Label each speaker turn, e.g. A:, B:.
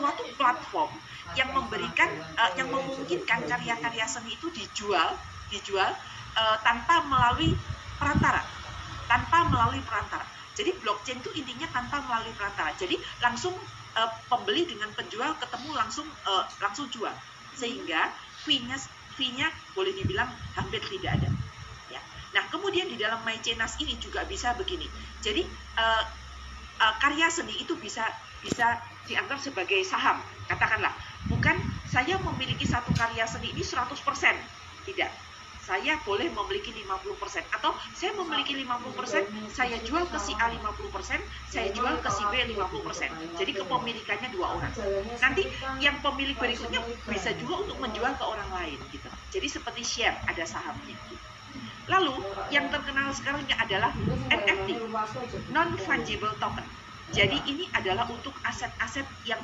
A: suatu platform yang memberikan uh, yang memungkinkan karya-karya seni itu dijual dijual uh, tanpa melalui perantara tanpa melalui perantara. Jadi blockchain itu intinya tanpa melalui perantara. Jadi langsung uh, pembeli dengan penjual ketemu langsung uh, langsung jual. Sehingga fee-nya fee-nya boleh dibilang hampir tidak ada. Ya. Nah kemudian di dalam MyCenas ini juga bisa begini. Jadi uh, uh, karya seni itu bisa bisa dianggap sebagai saham. Katakanlah bukan saya memiliki satu karya seni ini 100% tidak. Saya boleh memiliki 50% atau saya memiliki 50% saya jual ke si A 50% saya jual ke si B 50% jadi kepemilikannya dua orang. Nanti yang pemilik berikutnya bisa juga untuk menjual ke orang lain gitu. Jadi seperti share ada sahamnya. Lalu yang terkenal sekarang adalah NFT non fungible token. Jadi ini adalah untuk aset-aset yang